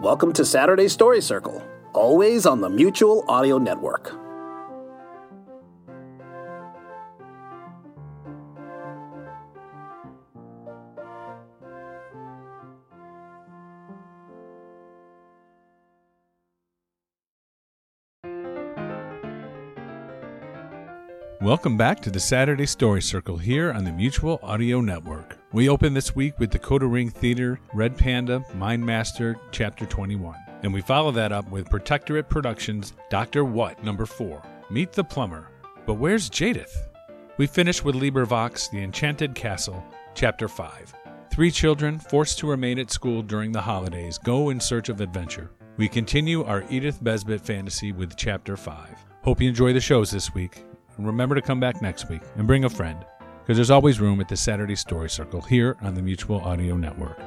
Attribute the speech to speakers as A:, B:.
A: Welcome to Saturday Story Circle, always on the Mutual Audio Network.
B: Welcome back to the Saturday Story Circle here on the Mutual Audio Network. We open this week with Decoder Ring Theater, Red Panda, Mind Master, Chapter 21. And we follow that up with Protectorate Productions, Dr. What, Number 4, Meet the Plumber. But where's Jadith? We finish with Librivox, The Enchanted Castle, Chapter 5. Three children, forced to remain at school during the holidays, go in search of adventure. We continue our Edith Nesbit fantasy with Chapter 5. Hope you enjoy the shows this week. And remember to come back next week and bring a friend, because there's always room at the Saturday Story Circle here on the Mutual Audio Network.